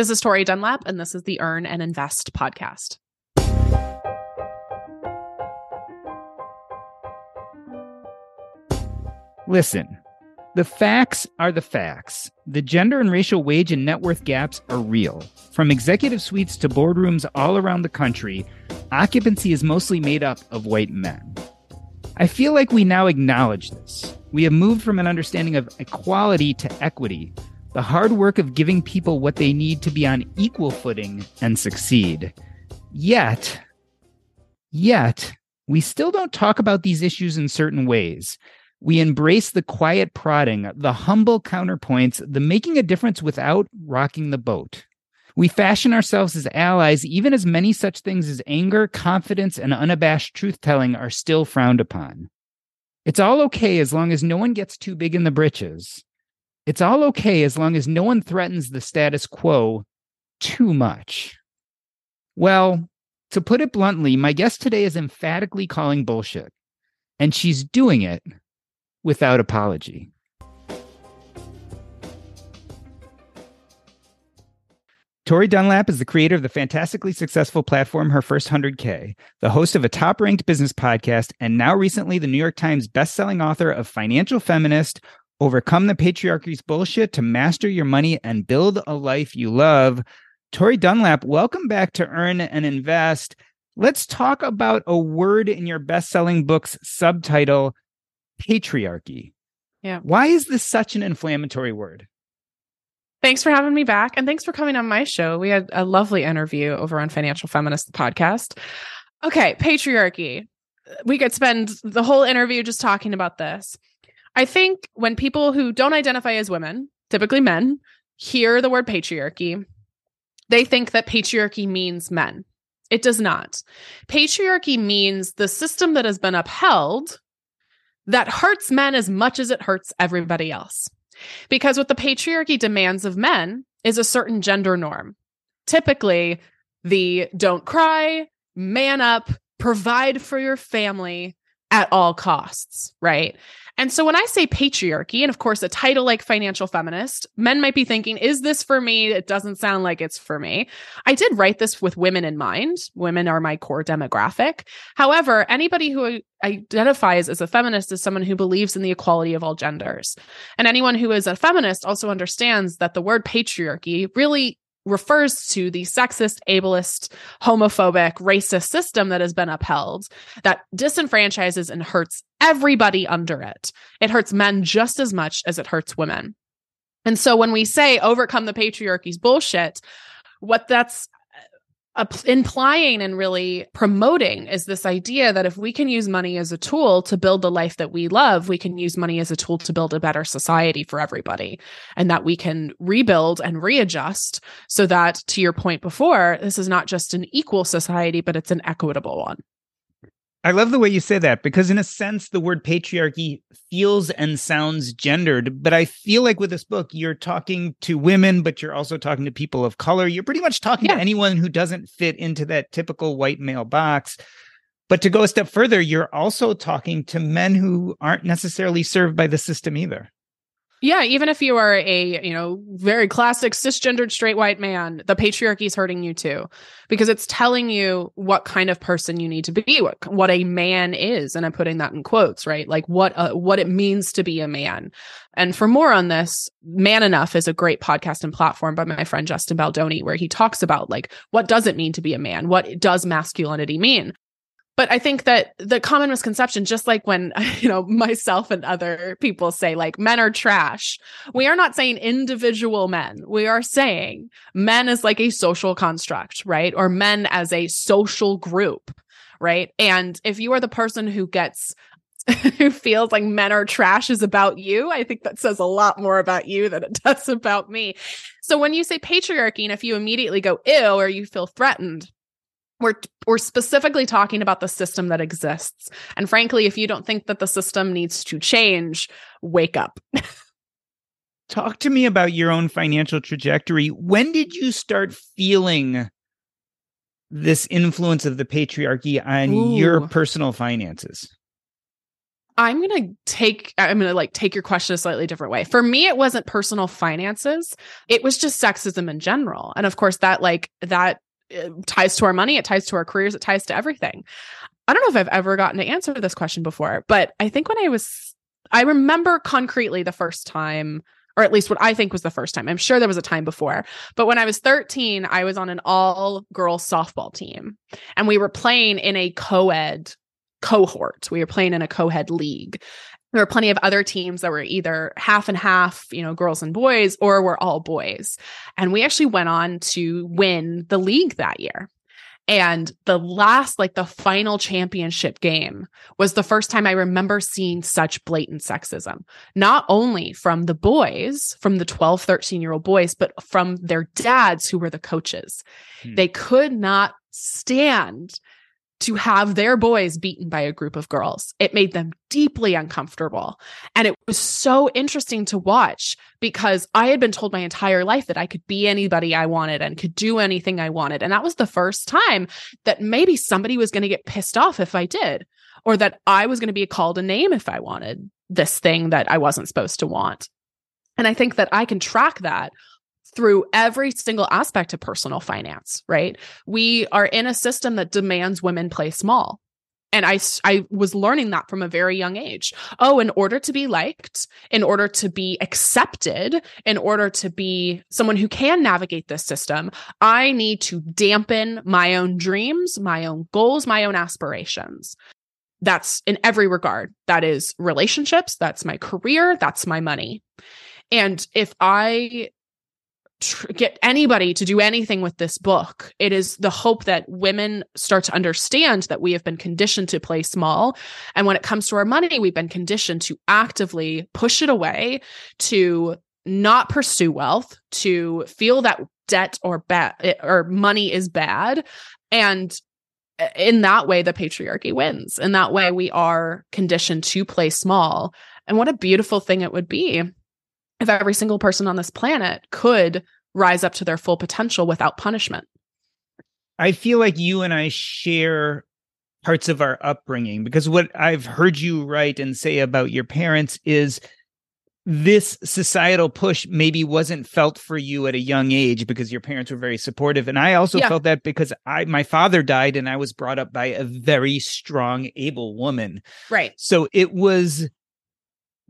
This is Tori Dunlap, and this is the Earn and Invest podcast. Listen, the facts are the facts. The gender and racial wage and net worth gaps are real. From executive suites to boardrooms all around the country, occupancy is mostly made up of white men. I feel like we now acknowledge this. We have moved from an understanding of equality to equity, the hard work of giving people what they need to be on equal footing and succeed. Yet, yet, we still don't talk about these issues in certain ways. We embrace the quiet prodding, the humble counterpoints, the making a difference without rocking the boat. We fashion ourselves as allies, even as many such things as anger, confidence, and unabashed truth telling are still frowned upon. It's all okay as long as no one gets too big in the britches. It's all okay as long as no one threatens the status quo too much. Well, to put it bluntly, my guest today is emphatically calling bullshit, and she's doing it without apology. Tori Dunlap is the creator of the fantastically successful platform Her First 100K, the host of a top ranked business podcast, and now recently the New York Times bestselling author of Financial Feminist, Overcome the Patriarchy's Bullshit to Master Your Money and Build a Life You Love. Tori Dunlap, welcome back to Earn and Invest. Let's talk about a word in your best selling book's subtitle patriarchy. Yeah. Why is this such an inflammatory word? Thanks for having me back. And thanks for coming on my show. We had a lovely interview over on Financial Feminist, the podcast. Okay, patriarchy. We could spend the whole interview just talking about this. I think when people who don't identify as women, typically men, hear the word patriarchy, they think that patriarchy means men. It does not. Patriarchy means the system that has been upheld that hurts men as much as it hurts everybody else. Because what the patriarchy demands of men is a certain gender norm. Typically, the don't cry, man up, provide for your family at all costs, right? And so when I say patriarchy, and of course, a title like financial feminist, men might be thinking, is this for me? It doesn't sound like it's for me. I did write this with women in mind. Women are my core demographic. However, anybody who identifies as a feminist is someone who believes in the equality of all genders. And anyone who is a feminist also understands that the word patriarchy really refers to the sexist, ableist, homophobic, racist system that has been upheld that disenfranchises and hurts everybody under it. It hurts men just as much as it hurts women. And so when we say overcome the patriarchy's bullshit, what that's implying and really promoting is this idea that if we can use money as a tool to build the life that we love, we can use money as a tool to build a better society for everybody. And that we can rebuild and readjust so that, to your point before, this is not just an equal society, but it's an equitable one. I love the way you say that because, in a sense, the word patriarchy feels and sounds gendered. But I feel like with this book, you're talking to women, but you're also talking to people of color. You're pretty much talking yeah. to anyone who doesn't fit into that typical white male box. But to go a step further, you're also talking to men who aren't necessarily served by the system either. Yeah, even if you are a, you know, very classic cisgendered straight white man, the patriarchy is hurting you too because it's telling you what kind of person you need to be, what what a man is, and I'm putting that in quotes, right? Like what uh, what it means to be a man. And for more on this, Man Enough is a great podcast and platform by my friend Justin Baldoni where he talks about like what does it mean to be a man? What does masculinity mean? But i think that the common misconception just like when you know myself and other people say like men are trash we are not saying individual men. We are saying men as like a social construct right? Or men as a social group right? And if you are the person who gets who feels like men are trash is about you i think that says a lot more about you than it does about me. So when you say patriarchy and if you immediately go ill or you feel threatened we're we're specifically talking about the system that exists and frankly if you don't think that the system needs to change wake up talk to me about your own financial trajectory when did you start feeling this influence of the patriarchy on Ooh. your personal finances I'm going to take I'm going to like take your question a slightly different way. For me it wasn't personal finances. It was just sexism in general. And of course that like that ties to our money, it ties to our careers, it ties to everything. I don't know if I've ever gotten to answer this question before, but I think when I was, I remember concretely the first time, or at least what I think was the first time. I'm sure there was a time before, but when I was 13, I was on an all girls softball team and we were playing in a co ed cohort. We were playing in a co ed league there were plenty of other teams that were either half and half, you know, girls and boys, or were all boys. And we actually went on to win the league that year. And the last, like the final championship game was the first time I remember seeing such blatant sexism, not only from the boys, from the 12, 13 year old boys, but from their dads who were the coaches. Hmm. They could not stand to have their boys beaten by a group of girls. It made them deeply uncomfortable. And it was so interesting to watch because I had been told my entire life that I could be anybody I wanted and could do anything I wanted. And that was the first time that maybe somebody was going to get pissed off if I did, or that I was going to be called a name if I wanted this thing that I wasn't supposed to want. And I think that I can track that through every single aspect of personal finance, right? We are in a system that demands women play small. And I, I was learning that from a very young age. Oh, in order to be liked, in order to be accepted, in order to be someone who can navigate this system, I need to dampen my own dreams, my own goals, my own aspirations. That's in every regard. That is relationships, that's my career, that's my money. And if I tr- get anybody to do anything with this book. It is the hope that women start to understand that we have been conditioned to play small. And when it comes to our money, we've been conditioned to actively push it away, to not pursue wealth, to feel that debt or bad or money is bad. And uh, in that way, the patriarchy wins. In that way, we are conditioned to play small. And what a beautiful thing it would be if every single person on this planet could rise up to their full potential without punishment. I feel like you and I share parts of our upbringing because what I've heard you write and say about your parents is this societal push maybe wasn't felt for you at a young age because your parents were very supportive and i also yeah. felt that because i my father died and i was brought up by a very strong able woman right so it was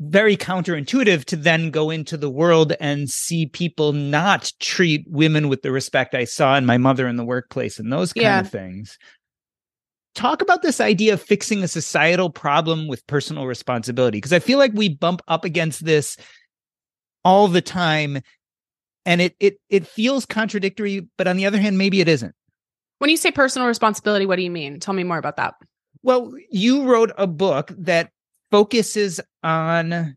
very counterintuitive to then go into the world and see people not treat women with the respect I saw in my mother in the workplace and those kind yeah. of things. Talk about this idea of fixing a societal problem with personal responsibility because I feel like we bump up against this all the time and it it it feels contradictory but on the other hand maybe it isn't. When you say personal responsibility what do you mean? Tell me more about that. Well, you wrote a book that focuses on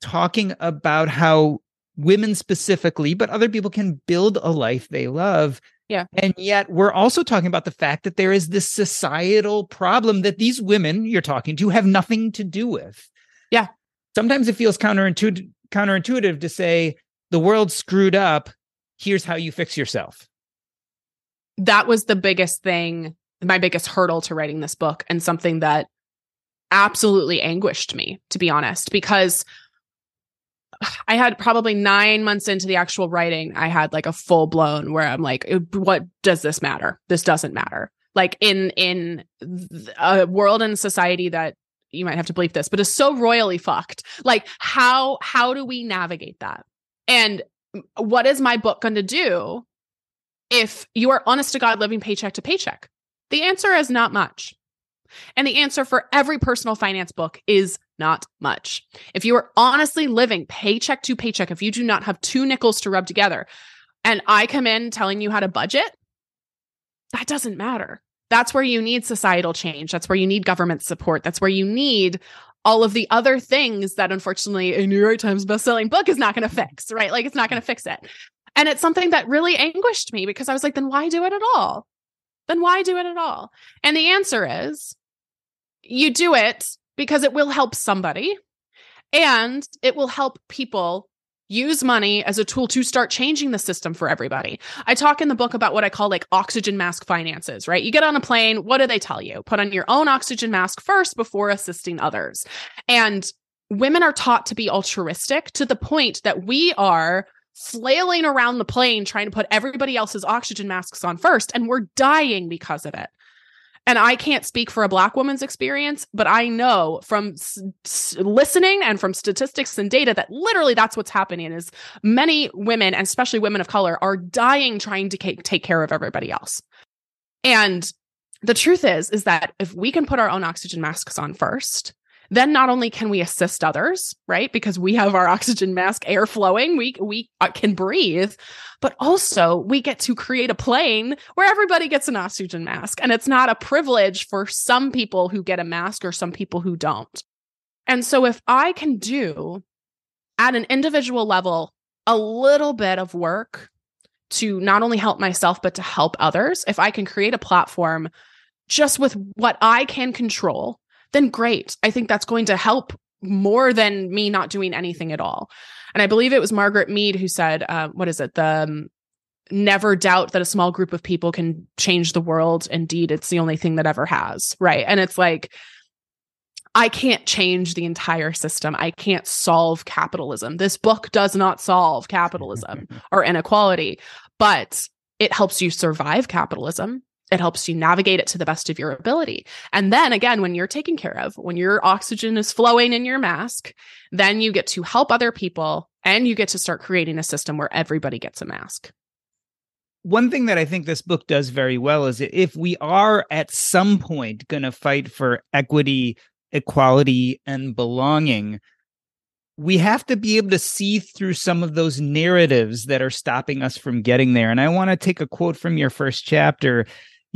talking about how women specifically, but other people can build a life they love. Yeah. And yet we're also talking about the fact that there is this societal problem that these women you're talking to have nothing to do with. Yeah. Sometimes it feels counterintuitive counterintuitive to say the world's screwed up, here's how you fix yourself. That was the biggest thing, my biggest hurdle to writing this book and something that absolutely anguished me, to be honest, because I had probably nine months into the actual writing, I had like a full blown where I'm like, what does this matter? This doesn't matter. Like in in a world and society that you might have to believe this, but is so royally fucked. Like how how do we navigate that? And what is my book going to do if you are honest to God living paycheck to paycheck? The answer is not much. And the answer for every personal finance book is not much. If you are honestly living paycheck to paycheck, if you do not have two nickels to rub together, and I come in telling you how to budget, that doesn't matter. That's where you need societal change. That's where you need government support. That's where you need all of the other things that unfortunately a New York Times bestselling book is not going to fix, right? Like it's not going to fix it. And it's something that really anguished me because I was like, then why do it at all? Then why do it at all? And the answer is you do it because it will help somebody and it will help people use money as a tool to start changing the system for everybody. I talk in the book about what I call like oxygen mask finances, right? You get on a plane, what do they tell you? Put on your own oxygen mask first before assisting others. And women are taught to be altruistic to the point that we are flailing around the plane trying to put everybody else's oxygen masks on first and we're dying because of it and I can't speak for a black woman's experience, but I know from s- s- listening and from statistics and data that literally that's what's happening is many women and especially women of color are dying trying to c- take care of everybody else. And the truth is is that if we can put our own oxygen masks on first, then not only can we assist others, right? Because we have our oxygen mask air flowing, we we uh, can breathe, but also we get to create a plane where everybody gets an oxygen mask and it's not a privilege for some people who get a mask or some people who don't. And so if I can do at an individual level a little bit of work to not only help myself but to help others, if I can create a platform just with what I can control then great. I think that's going to help more than me not doing anything at all. And I believe it was Margaret Mead who said, uh, what is it? The um, never doubt that a small group of people can change the world. Indeed, it's the only thing that ever has. Right. And it's like, I can't change the entire system. I can't solve capitalism. This book does not solve capitalism or inequality, but it helps you survive capitalism it helps you navigate it to the best of your ability. And then again, when you're taken care of, when your oxygen is flowing in your mask, then you get to help other people and you get to start creating a system where everybody gets a mask. One thing that I think this book does very well is if we are at some point going to fight for equity, equality, and belonging, we have to be able to see through some of those narratives that are stopping us from getting there. And I want to take a quote from your first chapter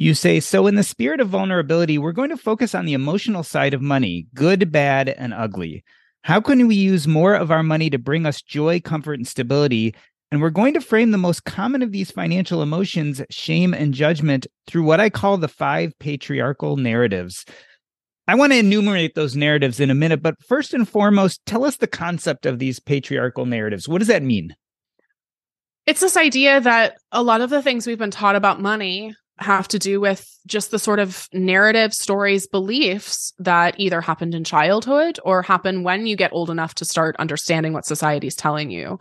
you say, so in the spirit of vulnerability, we're going to focus on the emotional side of money, good, bad, and ugly. How can we use more of our money to bring us joy, comfort, and stability? And we're going to frame the most common of these financial emotions, shame and judgment, through what I call the five patriarchal narratives. I want to enumerate those narratives in a minute, but first and foremost, tell us the concept of these patriarchal narratives. What does that mean? It's this idea that a lot of the things we've been taught about money have to do with just the sort of narrative stories beliefs that either happened in childhood or happen when you get old enough to start understanding what society's telling you.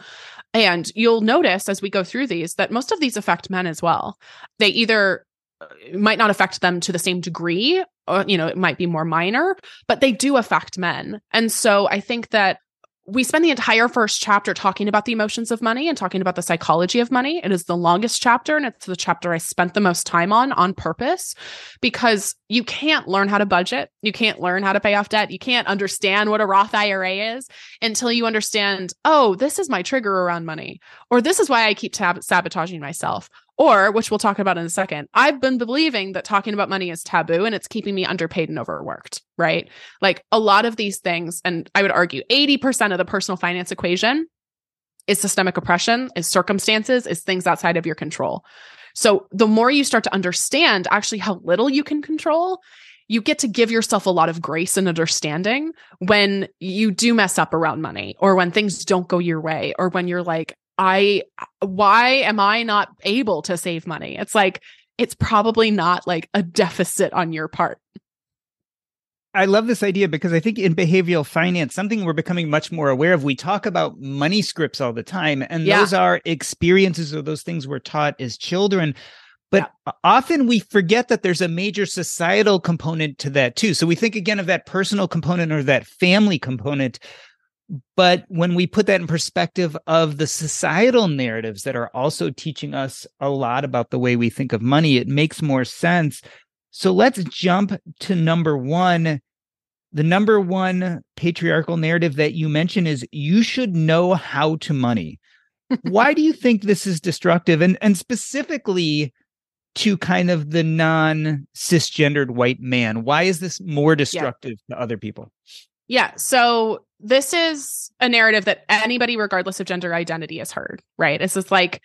And you'll notice as we go through these that most of these affect men as well. They either uh, might not affect them to the same degree or you know it might be more minor but they do affect men. And so i think that we spend the entire first chapter talking about the emotions of money and talking about the psychology of money. It is the longest chapter and it's the chapter I spent the most time on on purpose because you can't learn how to budget. You can't learn how to pay off debt. You can't understand what a Roth IRA is until you understand, oh, this is my trigger around money, or this is why I keep tab- sabotaging myself, or, which we'll talk about in a second, I've been believing that talking about money is taboo and it's keeping me underpaid and overworked, right? Like a lot of these things, and I would argue 80% of the personal finance equation is systemic oppression, is circumstances, is things outside of your control. So the more you start to understand actually how little you can control, you get to give yourself a lot of grace and understanding when you do mess up around money or when things don't go your way or when you're like, I, why am I not able to save money? It's like, it's probably not like a deficit on your part. I love this idea because I think in behavioral finance, something we're becoming much more aware of, we talk about money scripts all the time, and Yeah. those are experiences or those things we're taught as children. But Yeah. often we forget that there's a major societal component to that too. So we think again of that personal component or that family component. But when we put that in perspective of the societal narratives that are also teaching us a lot about the way we think of money, it makes more sense. So let's jump to number one. The number one patriarchal narrative that you mentioned is you should know how to money. Why do you think this is destructive? And and specifically to kind of the non cisgendered white man. Why is this more destructive to other people? Yeah. So this is a narrative that anybody, regardless of gender identity, has heard, right? It's just like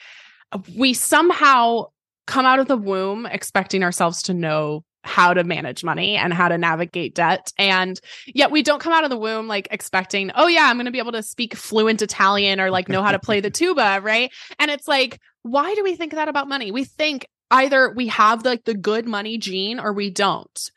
uh, we somehow come out of the womb expecting ourselves to know how to manage money and how to navigate debt. And yet we don't come out of the womb like expecting, oh, yeah, I'm going to be able to speak fluent Italian or like know how to play the tuba, right? And it's like, why do we think that about money? We think either we have like the good money gene or we don't.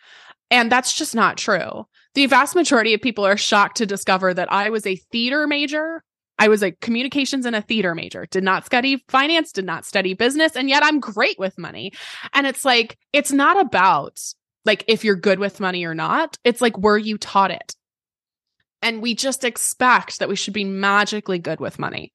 And that's just not true the vast majority of people are shocked to discover that I was a theater major. I was a communications and a theater major, did not study finance, did not study business, and yet I'm great with money. And it's like, it's not about like if you're good with money or not. It's like, were you taught it? And we just expect that we should be magically good with money.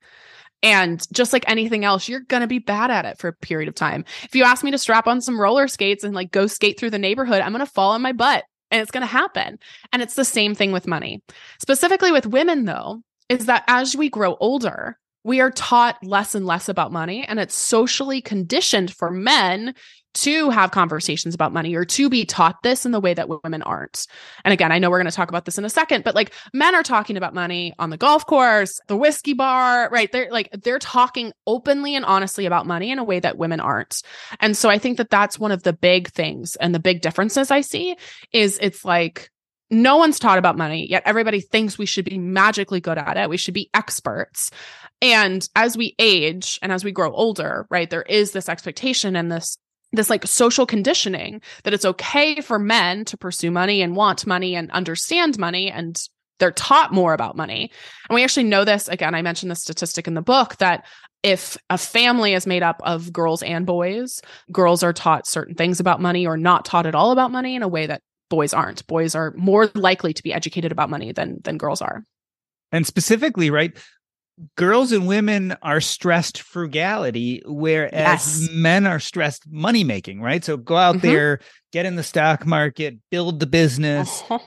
And just like anything else, you're going to be bad at it for a period of time. If you ask me to strap on some roller skates and like go skate through the neighborhood, I'm going to fall on my butt and it's going to happen. And it's the same thing with money. Specifically with women, though, is that as we grow older, we are taught less and less about money, and it's socially conditioned for men to have conversations about money or to be taught this in the way that women aren't. And again, I know we're going to talk about this in a second, but like men are talking about money on the golf course, the whiskey bar, right? They're like they're talking openly and honestly about money in a way that women aren't. And so I think that that's one of the big things and the big differences I see is it's like no one's taught about money yet everybody thinks we should be magically good at it we should be experts and as we age and as we grow older right there is this expectation and this this like social conditioning that it's okay for men to pursue money and want money and understand money and they're taught more about money and we actually know this again i mentioned the statistic in the book that if a family is made up of girls and boys girls are taught certain things about money or not taught at all about money in a way that boys aren't. Boys are more likely to be educated about money than than girls are. And specifically, right, girls and women are stressed frugality, whereas Yes. men are stressed money making, right? So go out Mhm. there, get in the stock market, build the business, Uh-huh.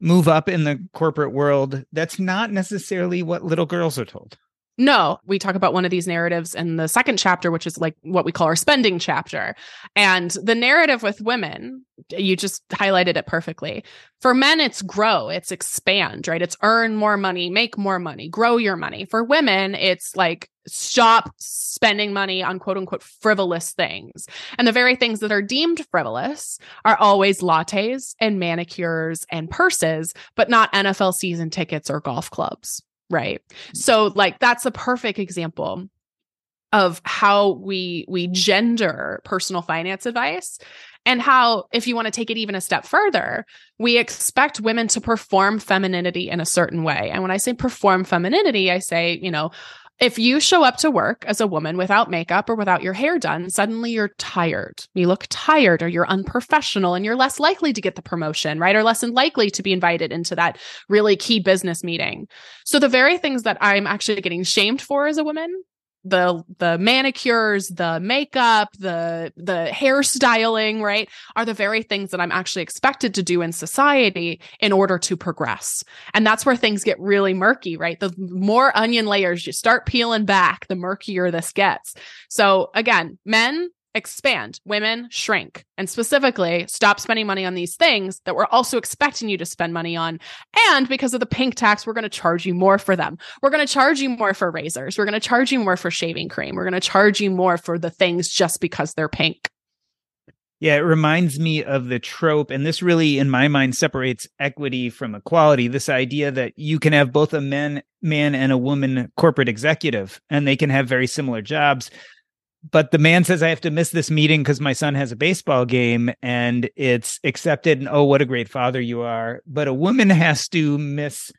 move up in the corporate world. That's not necessarily what little girls are told. No, we talk about one of these narratives in the second chapter, which is like what we call our spending chapter. And the narrative with women, you just highlighted it perfectly. For men, it's grow, it's expand, right? It's earn more money, make more money, grow your money. For women, it's like stop spending money on quote unquote frivolous things. And the very things that are deemed frivolous are always lattes and manicures and purses, but not NFL season tickets or golf clubs. Right. So like that's a perfect example of how we we gender personal finance advice and how if you want to take it even a step further we expect women to perform femininity in a certain way and when i say perform femininity i say you know if you show up to work as a woman without makeup or without your hair done, suddenly you're tired. You look tired or you're unprofessional and you're less likely to get the promotion, right? Or less likely to be invited into that really key business meeting. So the very things that I'm actually getting shamed for as a woman, the the manicures, the makeup, the the hairstyling, right, are the very things that I'm actually expected to do in society in order to progress. And that's where things get really murky, right? The more onion layers you start peeling back, the murkier this gets. So again, men expand, women shrink, and specifically stop spending money on these things that we're also expecting you to spend money on. And because of the pink tax, we're going to charge you more for them. We're going to charge you more for razors. We're going to charge you more for shaving cream. We're going to charge you more for the things just because they're pink. Yeah, it reminds me of the trope, and this really, in my mind, separates equity from equality. This idea that you can have both a man, man and a woman corporate executive, and they can have very similar jobs. But the man says I have to miss this meeting because my son has a baseball game and it's accepted. And oh, what a great father you are. But a woman has to miss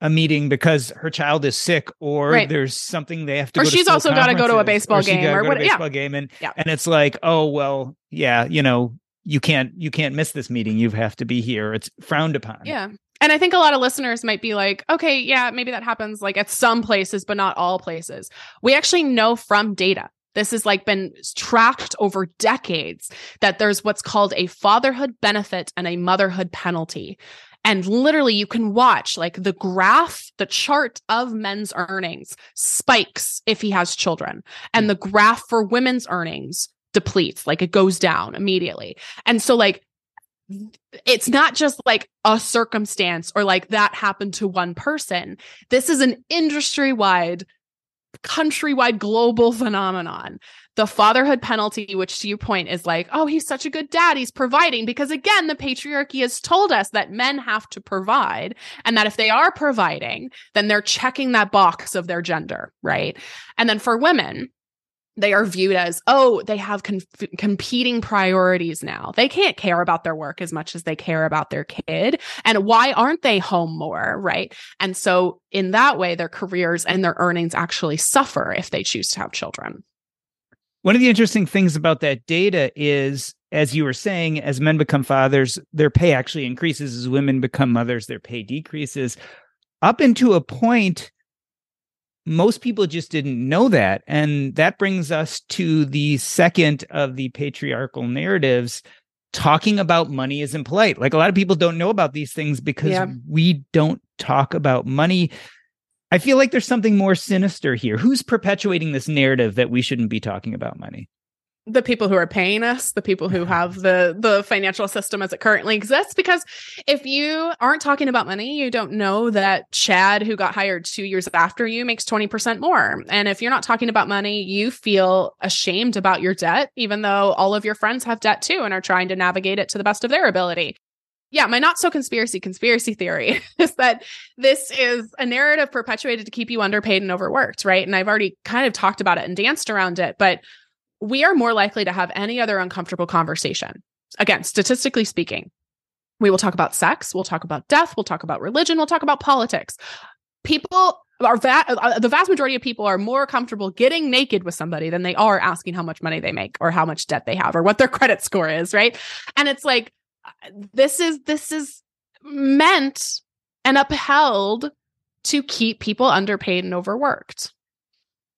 a meeting because her child is sick or right. there's something they have to or she's also got to go to a baseball game or, what baseball yeah. game and yeah. and it's like oh well yeah you know you can't you can't miss this meeting you have to be here it's frowned upon yeah and I think a lot of listeners might be like, okay, yeah, maybe that happens like at some places, but not all places. We actually know from data. This has like been tracked over decades that there's what's called a fatherhood benefit and a motherhood penalty. And literally, you can watch like the graph, the chart of men's earnings spikes if he has children, and the graph for women's earnings depletes, like it goes down immediately. And so, like, it's not just like a circumstance or like that happened to one person. This is an industry wide, countrywide, global phenomenon. The fatherhood penalty, which to your point is like, oh, he's such a good dad. He's providing. Because again, the patriarchy has told us that men have to provide and that if they are providing, then they're checking that box of their gender. Right. And then for women, they are viewed as oh they have competing priorities now. They can't care about their work as much as they care about their kid. And why aren't they home more right? And so in that way their careers and their earnings actually suffer if they choose to have children. One of the interesting things about that data is as you were saying as men become fathers their pay actually increases. As women become mothers their pay decreases. Up into a point most people just didn't know that. And that brings us to the second of the patriarchal narratives talking about money is impolite. Like a lot of people don't know about these things because yeah. we don't talk about money. I feel like there's something more sinister here. Who's perpetuating this narrative that we shouldn't be talking about money? The people who are paying us, the people who have the the financial system as it currently exists because if you aren't talking about money, you don't know that Chad who got hired 2 years after you makes 20% more. And if you're not talking about money, you feel ashamed about your debt even though all of your friends have debt too and are trying to navigate it to the best of their ability. Yeah, my not so conspiracy conspiracy theory is that this is a narrative perpetuated to keep you underpaid and overworked, right? And I've already kind of talked about it and danced around it, but we are more likely to have any other uncomfortable conversation. Again, statistically speaking, we will talk about sex, we'll talk about death, we'll talk about religion, we'll talk about politics. People are va- uh, the vast majority of people are more comfortable getting naked with somebody than they are asking how much money they make or how much debt they have or what their credit score is, right? And it's like this is this is meant and upheld to keep people underpaid and overworked.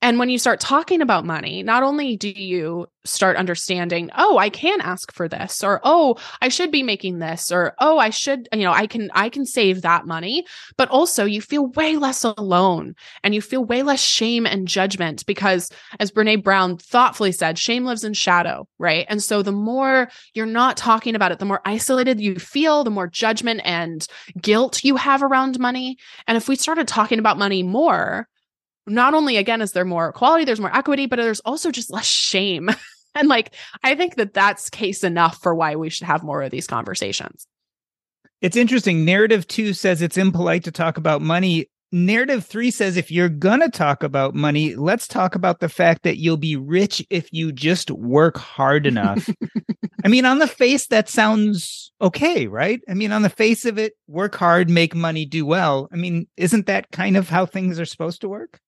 And when you start talking about money, not only do you start understanding, oh, I can ask for this, or oh, I should be making this, or oh, I should, you know, I can, I can save that money, but also you feel way less alone and you feel way less shame and judgment because, as Brene Brown thoughtfully said, shame lives in shadow, right? And so the more you're not talking about it, the more isolated you feel, the more judgment and guilt you have around money. And if we started talking about money more, not only again is there more equality, there's more equity, but there's also just less shame. and like, I think that that's case enough for why we should have more of these conversations. It's interesting. Narrative two says it's impolite to talk about money. Narrative three says if you're going to talk about money, let's talk about the fact that you'll be rich if you just work hard enough. I mean, on the face, that sounds okay, right? I mean, on the face of it, work hard, make money, do well. I mean, isn't that kind of how things are supposed to work?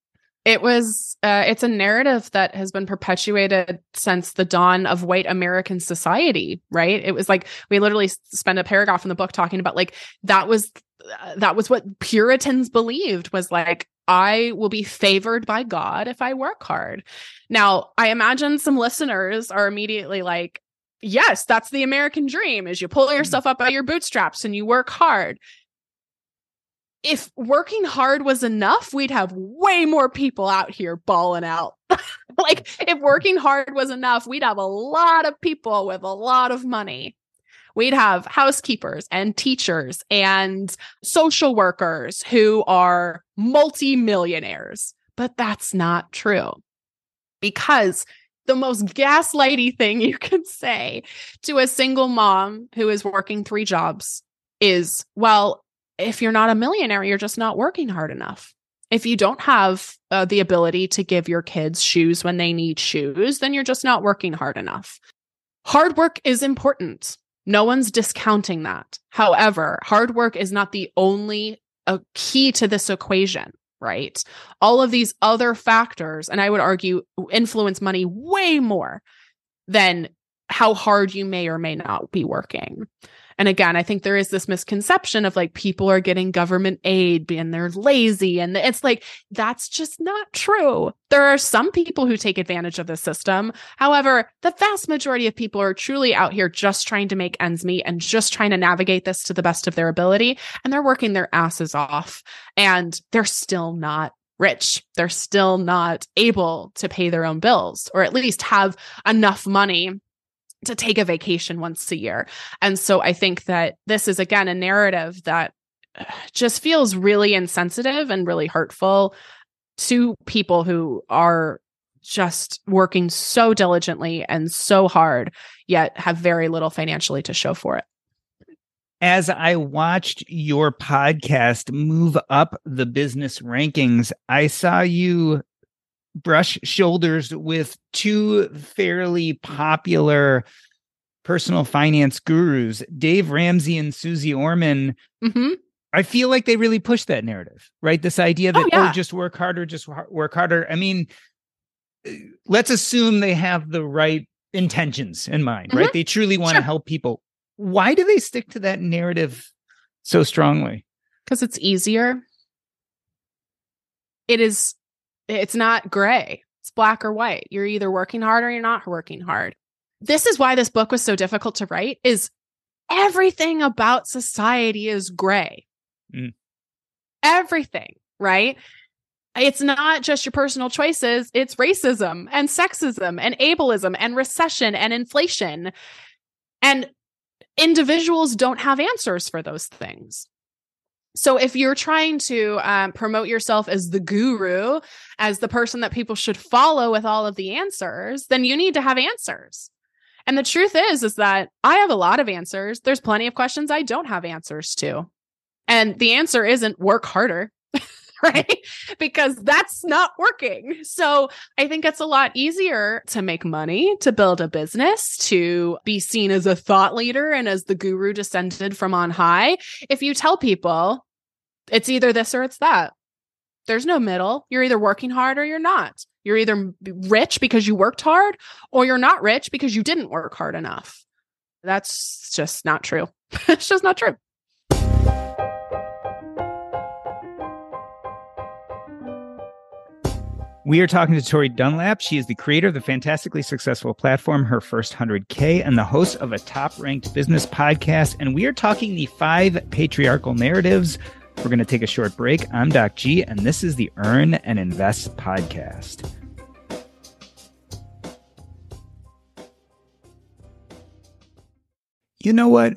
It was uh, it's a narrative that has been perpetuated since the dawn of white american society right? It was like we literally spend a paragraph in the book talking about like that was uh, that was what puritans believed was like i will be favored by god if i work hard. Now i imagine some listeners are immediately like yes that's the american dream is you pull mm. yourself up by your bootstraps and you work hard if working hard was enough, we'd have way more people out here balling out. like, if working hard was enough, we'd have a lot of people with a lot of money. We'd have housekeepers and teachers and social workers who are multimillionaires. But that's not true because the most gaslighty thing you can say to a single mom who is working three jobs is, well, if you're not a millionaire, you're just not working hard enough. If you don't have uh, the ability to give your kids shoes when they need shoes, then you're just not working hard enough. Hard work is important. No one's discounting that. However, hard work is not the only uh, key to this equation, right? All of these other factors, and I would argue, influence money way more than how hard you may or may not be working. And again, I think there is this misconception of like people are getting government aid and they're lazy. And it's like, that's just not true. There are some people who take advantage of the system. However, the vast majority of people are truly out here just trying to make ends meet and just trying to navigate this to the best of their ability. And they're working their asses off and they're still not rich. They're still not able to pay their own bills or at least have enough money to take a vacation once a year. And so I think that this is again a narrative that uh, just feels really insensitive and really hurtful to people who are just working so diligently and so hard, yet have very little financially to show for it. As I watched your podcast move up the business rankings, I saw you brush shoulders with two fairly popular personal finance gurus, Dave Ramsey and Suze Orman. Mm-hmm. I feel like they really push that narrative, right? This idea that, oh, yeah. oh, just work harder, just work harder. I mean, let's assume they have the right intentions in mind, mm-hmm. right? They truly want to sure. help people. Why do they stick to that narrative so strongly? Because it's easier. It is it's not gray. It's black or white. You're either working hard or you're not working hard. This is why this book was so difficult to write is everything about society is gray. Mm. Everything, right? It's not just your personal choices, it's racism and sexism and ableism and recession and inflation. And individuals don't have answers for those things. So if you're trying to um, promote yourself as the guru, as the person that people should follow with all of the answers, then you need to have answers. And the truth is, is that I have a lot of answers. There's plenty of questions I don't have answers to. And the answer isn't work harder. right? because that's not working. So I think it's a lot easier to make money, to build a business, to be seen as a thought leader and as the guru descended from on high. If you tell people it's either this or it's that, there's no middle. You're either working hard or you're not. You're either rich because you worked hard or you're not rich because you didn't work hard enough. That's just not true. it's just not true. We are talking to Tori Dunlap. She is the creator of the fantastically successful platform, Her First 100K, and the host of a top ranked business podcast. And we are talking the five patriarchal narratives. We're going to take a short break. I'm Doc G, and this is the Earn and Invest podcast. You know what?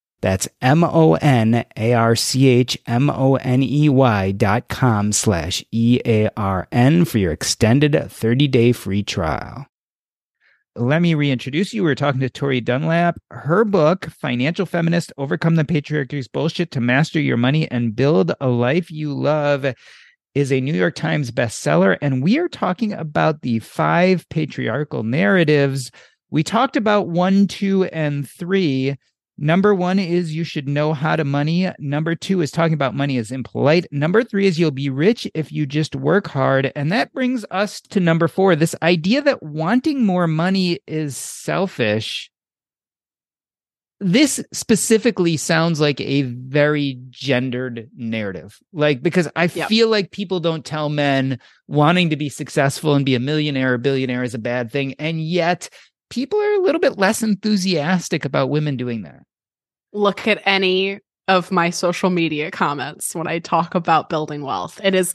That's M O N A R C H M O N E Y dot com slash E A R N for your extended 30 day free trial. Let me reintroduce you. We are talking to Tori Dunlap. Her book, Financial Feminist Overcome the Patriarchy's Bullshit to Master Your Money and Build a Life You Love, is a New York Times bestseller. And we are talking about the five patriarchal narratives. We talked about one, two, and three. Number one is you should know how to money. Number two is talking about money is impolite. Number three is you'll be rich if you just work hard. And that brings us to number four this idea that wanting more money is selfish. This specifically sounds like a very gendered narrative. Like, because I yep. feel like people don't tell men wanting to be successful and be a millionaire or billionaire is a bad thing. And yet, people are a little bit less enthusiastic about women doing that look at any of my social media comments when I talk about building wealth. It is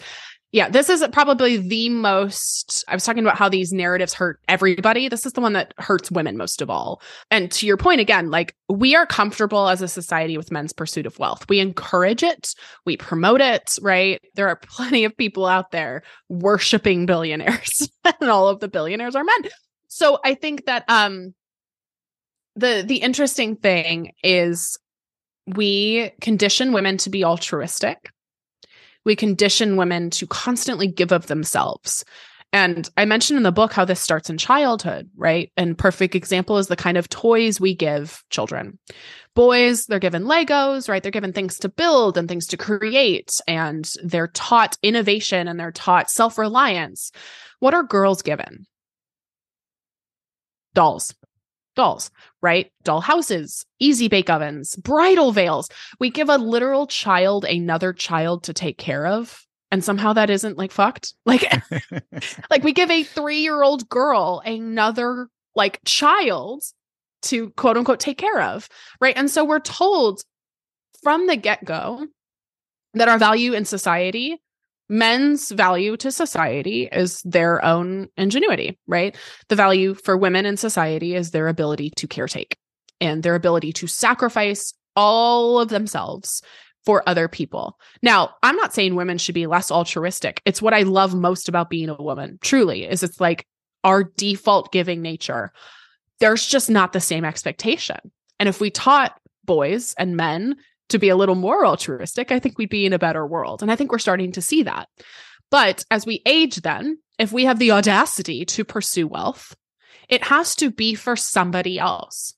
yeah, this is probably the most. I was talking about how these narratives hurt everybody. This is the one that hurts women most of all. And to your point again, like we are comfortable as a society with men's pursuit of wealth. We encourage it, we promote it, right? There are plenty of people out there worshiping billionaires, and all of the billionaires are men. So I think that um the the interesting thing is we condition women to be altruistic. We condition women to constantly give of themselves. And I mentioned in the book how this starts in childhood, right? And perfect example is the kind of toys we give children. Boys, they're given Legos, right? They're given things to build and things to create, and they're taught innovation and they're taught self reliance. What are girls given? Dolls dolls, right? Doll houses, easy bake ovens, bridal veils. We give a literal child another child to take care of. And somehow that isn't like fucked. Like, like we give a three year old girl another like child to quote unquote take care of. Right. And so we're told from the get go that our value in society men's value to society is their own ingenuity, right? The value for women in society is their ability to caretake and their ability to sacrifice all of themselves for other people. Now, I'm not saying women should be less altruistic. It's what I love most about being a woman, truly, is it's like our default giving nature. There's just not the same expectation. And if we taught boys and men to be a little more altruistic, I think we'd be in a better world. And I think we're starting to see that. But as we age, then, if we have the audacity to pursue wealth, it has to be for somebody else.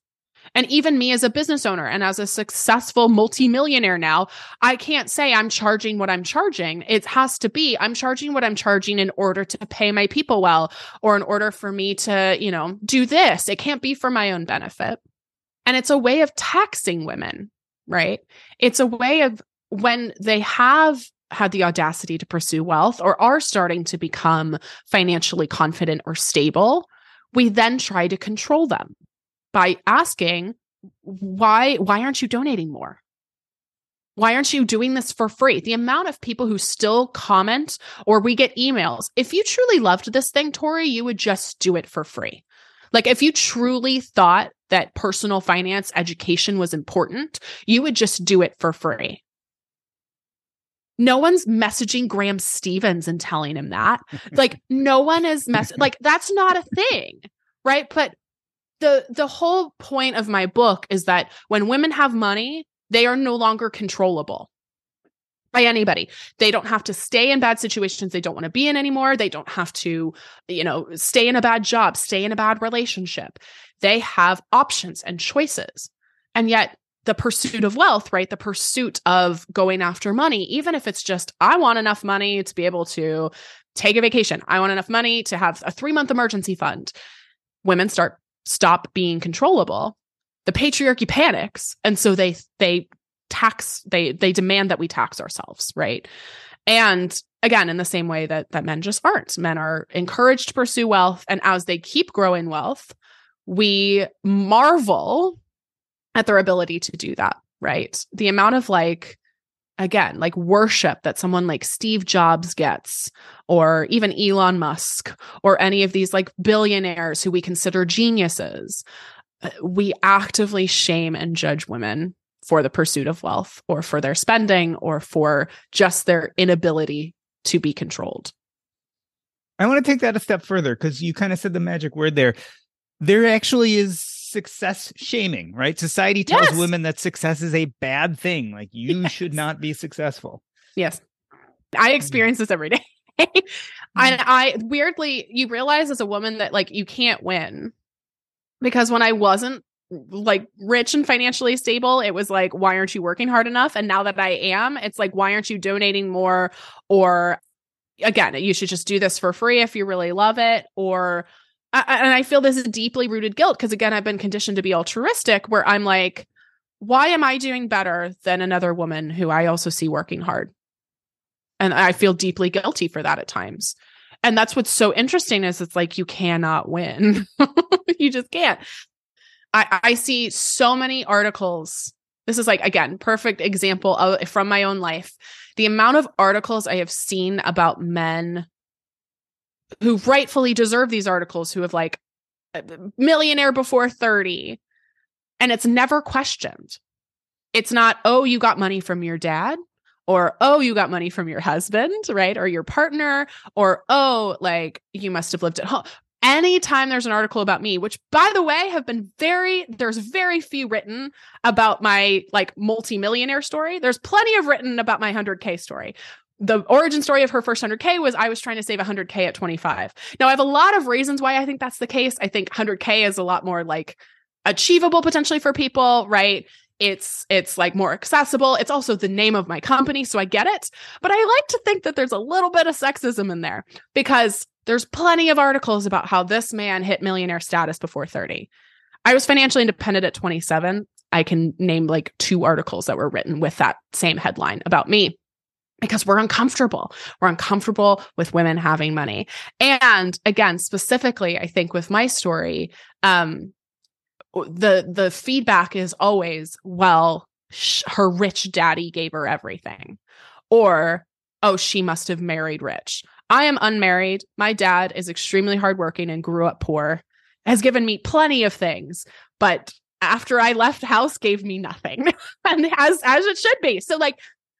And even me as a business owner and as a successful multimillionaire now, I can't say I'm charging what I'm charging. It has to be I'm charging what I'm charging in order to pay my people well or in order for me to, you know, do this. It can't be for my own benefit. And it's a way of taxing women right? It's a way of when they have had the audacity to pursue wealth or are starting to become financially confident or stable, we then try to control them by asking, why, why aren't you donating more? Why aren't you doing this for free? The amount of people who still comment or we get emails. If you truly loved this thing, Tori, you would just do it for free. Like if you truly thought that personal finance education was important, you would just do it for free. No one's messaging Graham Stephan and telling him that. like no one is mess like that's not a thing, right? But the the whole point of my book is that when women have money, they are no longer controllable by anybody. They don't have to stay in bad situations they don't want to be in anymore. They don't have to, you know, stay in a bad job, stay in a bad relationship. They have options and choices. And yet, the pursuit of wealth, right? The pursuit of going after money, even if it's just, I want enough money to be able to take a vacation. I want enough money to have a three month emergency fund. Women start, stop being controllable the patriarchy panics and so they they tax they they demand that we tax ourselves right? And again in the same way that that men just aren't. Men are encouraged to pursue wealth and as they keep growing wealth we marvel at their ability to do that right? The amount of like again like worship that someone like Steve Jobs gets or even Elon Musk or any of these like billionaires who we consider geniuses uh, we actively shame and judge women for the pursuit of wealth or for their spending or for just their inability to be controlled. I want to take that a step further because you kind of said the magic word there. There actually is success shaming, right? Society tells yes. women that success is a bad thing. Like you yes. should not be successful. Yes. I mm. experience this every day. and I weirdly, you realize as a woman that like you can't win because when I wasn't like rich and financially stable, it was like, why aren't you working hard enough? And now that I am, it's like, why aren't you donating more? Or again, you should just do this for free if you really love it. Or, and I feel this is deeply rooted guilt because again, I've been conditioned to be altruistic where I'm like, why am I doing better than another woman who I also see working hard? And I feel deeply guilty for that at times. And that's what's so interesting is it's like you cannot win. you just can't. I, I see so many articles. This is like, again, perfect example of from my own life. The amount of articles I have seen about men who rightfully deserve these articles, who have like millionaire before 30, and it's never questioned. It's not, oh, you got money from your dad or oh you got money from your husband right or your partner or oh like you must have lived at home anytime there's an article about me which by the way have been very there's very few written about my like multi-millionaire story. There's plenty of written about my 100k story. The origin story of her first 100k was i was trying to save 100k at 25 now i have a lot of reasons why i think that's the case. I think 100k is a lot more like achievable potentially for people right it's it's like more accessible it's also the name of my company so i get it but i like to think that there's a little bit of sexism in there because there's plenty of articles about how this man hit millionaire status before 30 i was financially independent at 27 i can name like two articles that were written with that same headline about me because we're uncomfortable. We're uncomfortable with women having money. And again, specifically, I think with my story, um, the the feedback is always well sh- her rich daddy gave her everything. Or oh she must have married rich. I am unmarried. My dad is extremely hardworking and grew up poor has given me plenty of things but after i left house gave me nothing and as as it should be. So like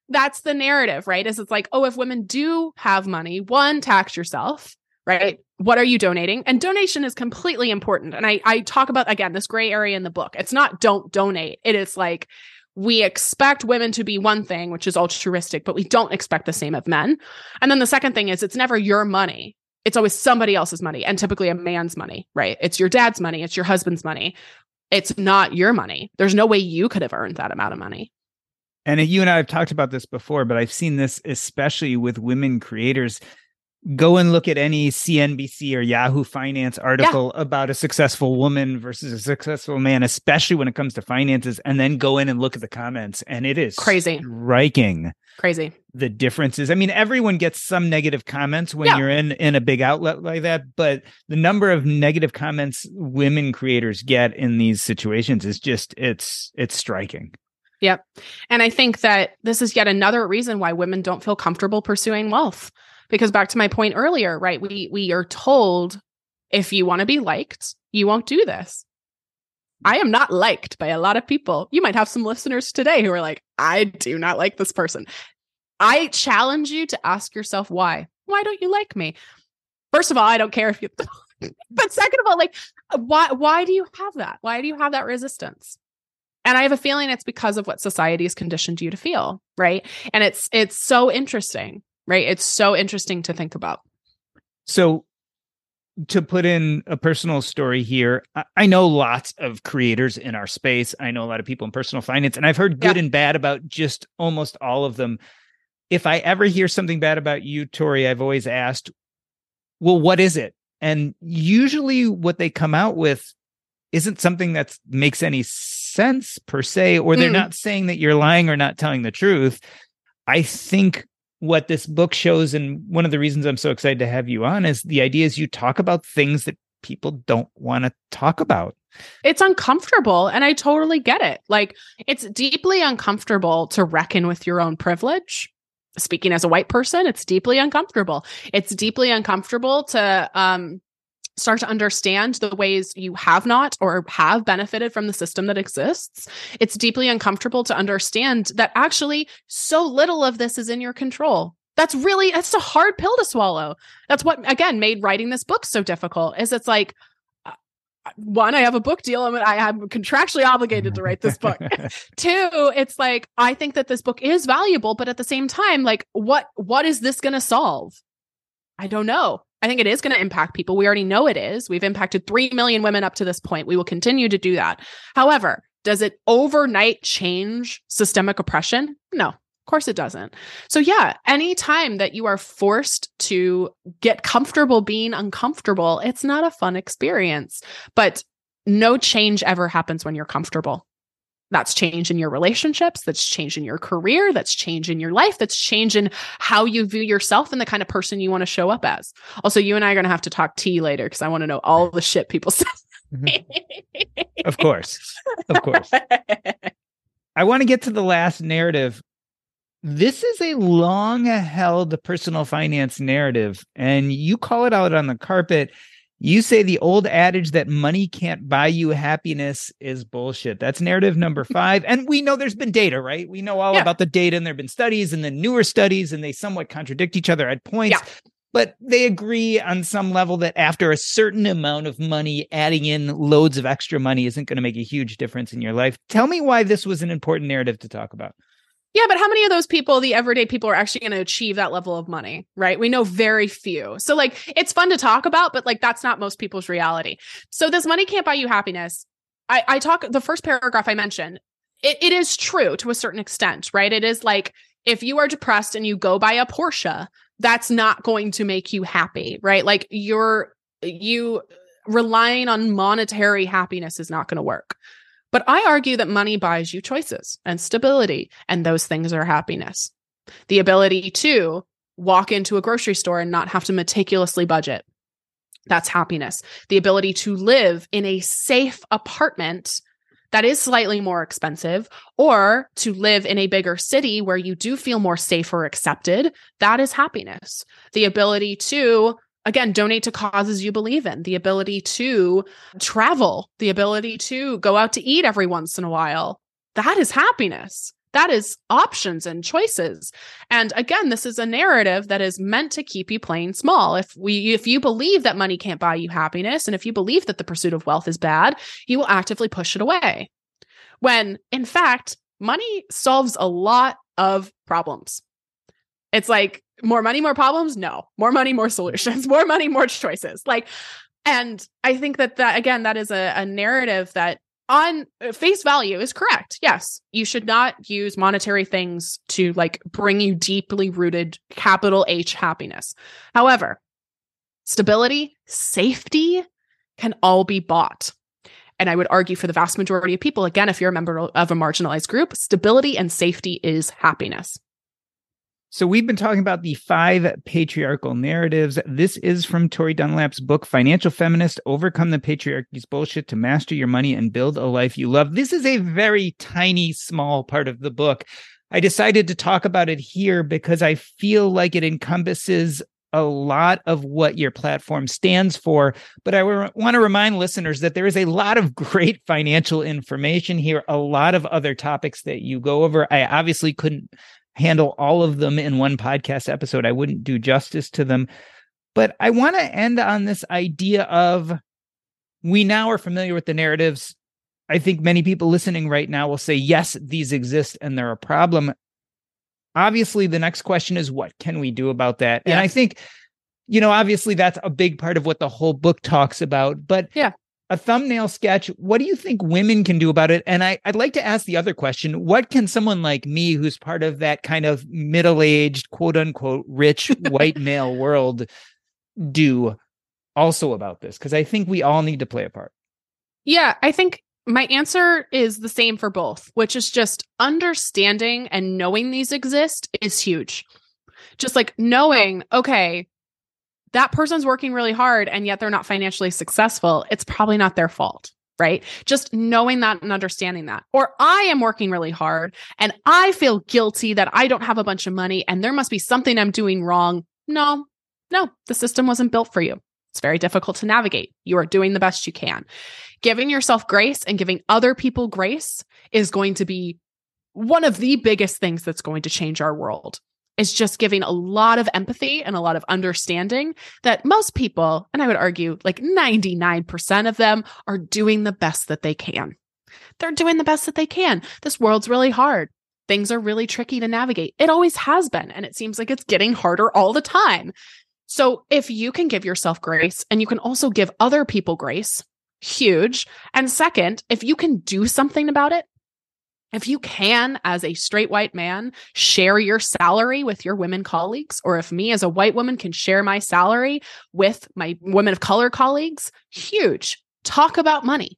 that's the narrative right? Is it's like oh if women do have money one tax yourself right? What are you donating? And donation is completely important. And I, I talk about, again, this gray area in the book. It's not don't donate. It is like, we expect women to be one thing, which is altruistic, but we don't expect the same of men. And then the second thing is it's never your money. It's always somebody else's money and typically a man's money, right? It's your dad's money. It's your husband's money. It's not your money. There's no way you could have earned that amount of money. And you and I have talked about this before, but I've seen this especially with women creators go and look at any CNBC or Yahoo Finance article yeah. about a successful woman versus a successful man, especially when it comes to finances, and then go in and look at the comments. And it is crazy, striking, crazy the differences. I mean, everyone gets some negative comments when yeah. you're in in a big outlet like that, but the number of negative comments women creators get in these situations is just it's it's striking. Yep. And I think that this is yet another reason why women don't feel comfortable pursuing wealth because back to my point earlier right we we are told if you want to be liked you won't do this. I am not liked by a lot of people. You might have some listeners today who are like i do not like this person. I challenge you to ask yourself why. Why don't you like me? First of all i don't care if you but second of all like why why do you have that? Why do you have that resistance? And i have a feeling it's because of what society has conditioned you to feel right? And it's it's so interesting right? It's so interesting to think about. So, to put in a personal story here, I know lots of creators in our space. I know a lot of people in personal finance, and I've heard good yeah. and bad about just almost all of them. If I ever hear something bad about you, Tori, I've always asked, well, what is it? And usually what they come out with isn't something that makes any sense per se, or they're mm. not saying that you're lying or not telling the truth. I think what this book shows and one of the reasons i'm so excited to have you on is the idea is you talk about things that people don't want to talk about. It's uncomfortable and i totally get it. Like it's deeply uncomfortable to reckon with your own privilege. Speaking as a white person it's deeply uncomfortable. It's deeply uncomfortable to um start to understand the ways you have not or have benefited from the system that exists, it's deeply uncomfortable to understand that actually so little of this is in your control. That's really that's a hard pill to swallow. That's what again made writing this book so difficult. Is it's like uh, one, I have a book deal. Mean, I am contractually obligated to write this book. Two, it's like I think that this book is valuable, but at the same time, like what what is this going to solve? I don't know. I think it is going to impact people. We already know it is. We've impacted 3 million women up to this point. We will continue to do that. However, does it overnight change systemic oppression? No, of course it doesn't. So, yeah, anytime that you are forced to get comfortable being uncomfortable, it's not a fun experience. But no change ever happens when you're comfortable that's change in your relationships that's change in your career that's change in your life that's change in how you view yourself and the kind of person you want to show up as. Also you and i are going to have to talk tea later because i want to know all the shit people say. Mm-hmm. of course. Of course. I want to get to the last narrative. This is a long held personal finance narrative and you call it out on the carpet you say the old adage that money can't buy you happiness is bullshit. That's narrative number five. And we know there's been data, right? We know all yeah. about the data, and there have been studies and then newer studies, and they somewhat contradict each other at points. Yeah. But they agree on some level that after a certain amount of money, adding in loads of extra money isn't going to make a huge difference in your life. Tell me why this was an important narrative to talk about. Yeah, but how many of those people, the everyday people, are actually going to achieve that level of money, right? We know very few. So, like, it's fun to talk about, but like, that's not most people's reality. So, this money can't buy you happiness. I, I talk, the first paragraph I mentioned, it, it is true to a certain extent, right? It is like, if you are depressed and you go buy a Porsche, that's not going to make you happy, right? Like, you're, you relying on monetary happiness is not going to work. But I argue that money buys you choices and stability, and those things are happiness. The ability to walk into a grocery store and not have to meticulously budget. That's happiness. The ability to live in a safe apartment that is slightly more expensive, or to live in a bigger city where you do feel more safe or accepted. That is happiness. The ability to again donate to causes you believe in. The ability to travel the ability to go out to eat every once in a while. That is happiness. That is options and choices. And again this is a narrative that is meant to keep you playing small. If we if you believe that money can't buy you happiness and if you believe that the pursuit of wealth is bad you will actively push it away. When in fact money solves a lot of problems. It's like more money, more problems? No. More money, more solutions. More money, more choices. Like, and I think that that again, that is a, a narrative that on uh, face value is correct. Yes, you should not use monetary things to like bring you deeply rooted capital H happiness. However, stability, safety can all be bought. And I would argue for the vast majority of people, again, if you're a member of a marginalized group, stability and safety is happiness. So we've been talking about the five patriarchal narratives. This is from Tori Dunlap's book, Financial Feminist: Overcome the Patriarchy's Bullshit to Master Your Money and Build a Life You Love. This is a very tiny, small part of the book. I decided to talk about it here because I feel like it encompasses a lot of what your platform stands for. But I want to remind listeners that there is a lot of great financial information here, a lot of other topics that you go over. I obviously couldn't handle all of them in one podcast episode. I wouldn't do justice to them. But I want to end on this idea of we now are familiar with the narratives. I think many people listening right now will say, yes, these exist and they're a problem. Obviously, the next question is, what can we do about that? And I think, you know, obviously that's a big part of what the whole book talks about. But yeah a thumbnail sketch. What do you think women can do about it? And I, would like to ask the other question What can someone like me, who's part of that kind of middle aged, quote unquote, rich white male world, do also about this? Because I think we all need to play a part. Yeah, I think my answer is the same for both, which is just understanding and knowing these exist is huge. Just like knowing, okay, that person's working really hard and yet they're not financially successful, it's probably not their fault, right? Just knowing that and understanding that. Or I am working really hard and I feel guilty that I don't have a bunch of money and there must be something I'm doing wrong. No, no, the system wasn't built for you. It's very difficult to navigate. You are doing the best you can. Giving yourself grace and giving other people grace is going to be one of the biggest things that's going to change our world is just giving a lot of empathy and a lot of understanding that most people, and I would argue like 99% of them, are doing the best that they can. They're doing the best that they can. This world's really hard. Things are really tricky to navigate. It always has been, and it seems like it's getting harder all the time. So if you can give yourself grace and you can also give other people grace, huge. And second, if you can do something about it, if you can, as a straight white man, share your salary with your women colleagues, or if me as a white woman can share my salary with my women of color colleagues, huge. Talk about money.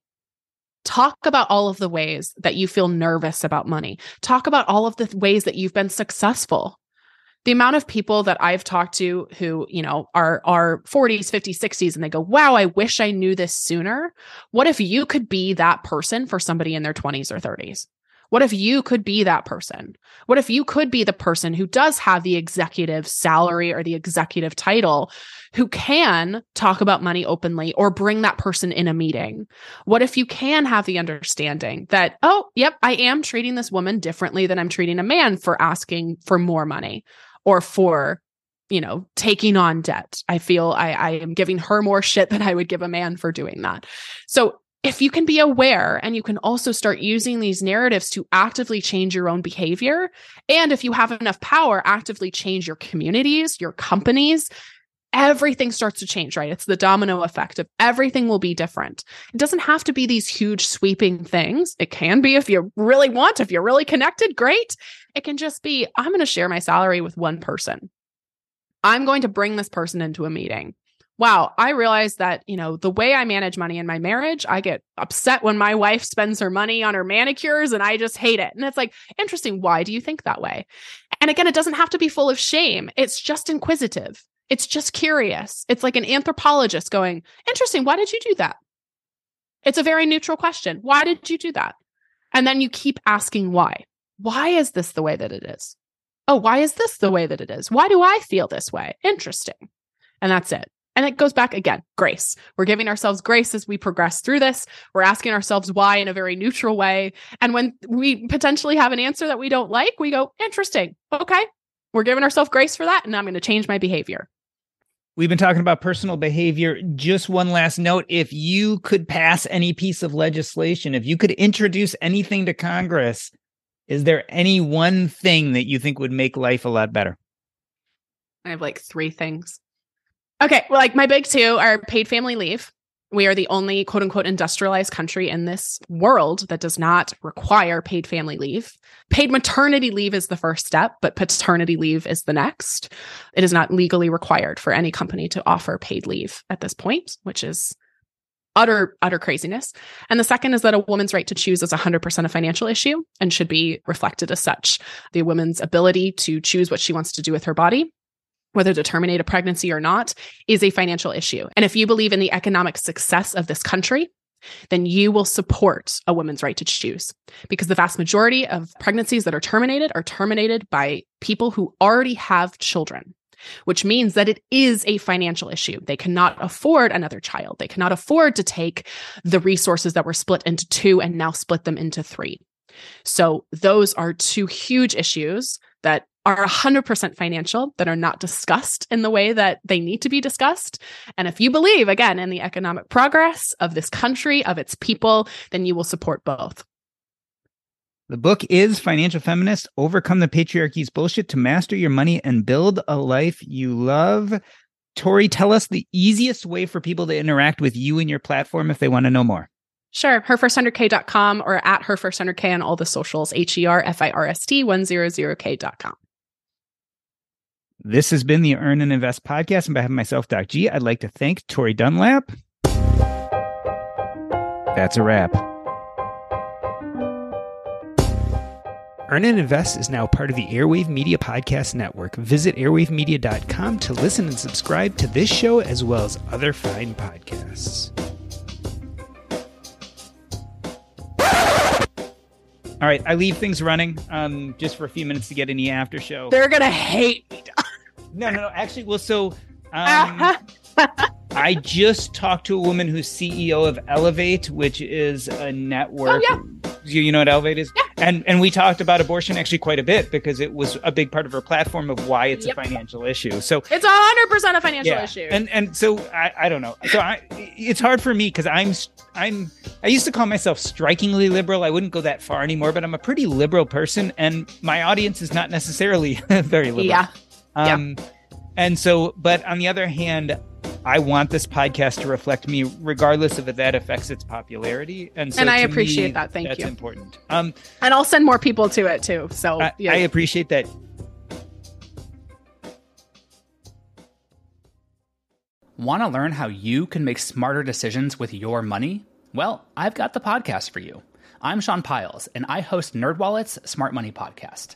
Talk about all of the ways that you feel nervous about money. Talk about all of the ways that you've been successful. The amount of people that I've talked to who, you know, are are 40s, 50s, 60s and they go, "Wow, I wish I knew this sooner." What if you could be that person for somebody in their 20s or 30s? What if you could be that person? What if you could be the person who does have the executive salary or the executive title who can talk about money openly or bring that person in a meeting? What if you can have the understanding that, oh, yep, I am treating this woman differently than I'm treating a man for asking for more money or for you know, taking on debt. I feel I, I am giving her more shit than I would give a man for doing that. So if you can be aware and you can also start using these narratives to actively change your own behavior, and if you have enough power, actively change your communities, your companies, everything starts to change, right? It's the domino effect of everything will be different. It doesn't have to be these huge sweeping things. It can be if you really want, if you're really connected, great. It can just be I'm going to share my salary with one person. I'm going to bring this person into a meeting wow, I realized that, you know, the way I manage money in my marriage, I get upset when my wife spends her money on her manicures and I just hate it. And it's like, interesting. Why do you think that way? And again, it doesn't have to be full of shame. It's just inquisitive. It's just curious. It's like an anthropologist going, interesting. Why did you do that? It's a very neutral question. Why did you do that? And then you keep asking why. Why is this the way that it is? Oh, why is this the way that it is? Why do I feel this way? Interesting. And that's it. And it goes back again, grace. We're giving ourselves grace as we progress through this. We're asking ourselves why in a very neutral way. And when we potentially have an answer that we don't like, we go, interesting. Okay. We're giving ourselves grace for that. And I'm going to change my behavior. We've been talking about personal behavior. Just one last note. If you could pass any piece of legislation, if you could introduce anything to Congress, is there any one thing that you think would make life a lot better? I have like three things. Okay, well, like my big two are paid family leave. We are the only quote unquote industrialized country in this world that does not require paid family leave. Paid maternity leave is the first step, but paternity leave is the next. It is not legally required for any company to offer paid leave at this point, which is utter utter craziness and the second is that a woman's right to choose is 100% a financial issue and should be reflected as such the woman's ability to choose what she wants to do with her body whether to terminate a pregnancy or not is a financial issue and if you believe in the economic success of this country then you will support a woman's right to choose because the vast majority of pregnancies that are terminated are terminated by people who already have children which means that it is a financial issue. They cannot afford another child. They cannot afford to take the resources that were split into two and now split them into three. So, those are two huge issues that are 100% financial, that are not discussed in the way that they need to be discussed. And if you believe, again, in the economic progress of this country, of its people, then you will support both. The book is Financial Feminist Overcome the Patriarchy's Bullshit to Master Your Money and Build a Life You Love. Tori, tell us the easiest way for people to interact with you and your platform if they want to know more. Sure. Herfirst100k.com or at herfirst100k on all the socials, H E R F I R S T 100k.com. This has been the Earn and Invest podcast. On behalf of myself, Doc G, I'd like to thank Tori Dunlap. That's a wrap. Earn and Invest is now part of the Airwave Media Podcast Network. Visit airwavemedia.com to listen and subscribe to this show as well as other fine podcasts. All right, I leave things running um, just for a few minutes to get in the after show. They're going to hate me. No, no, no. Actually, well, so um, I just talked to a woman who's CEO of Elevate, which is a network. Oh, yeah. You, you know what Elevate is? Yeah. And and we talked about abortion actually quite a bit because it was a big part of her platform of why it's Yep. a financial issue. So It's 100% a financial yeah, issue. and and so I, I don't know. So I, it's hard for me because I'm I'm I used to call myself strikingly liberal. I wouldn't go that far anymore, but I'm a pretty liberal person, and my audience is not necessarily very liberal. yeah. Yeah. Um, and so, but on the other hand, I want this podcast to reflect me, regardless of if that affects its popularity. And so, And I appreciate me, that. Thank that's you. That's important. Um, And I'll send more people to it too. So, I, yeah. I appreciate that. Want to learn how you can make smarter decisions with your money? Well, I've got the podcast for you. I'm Sean Pyles, and I host NerdWallet's Smart Money Podcast.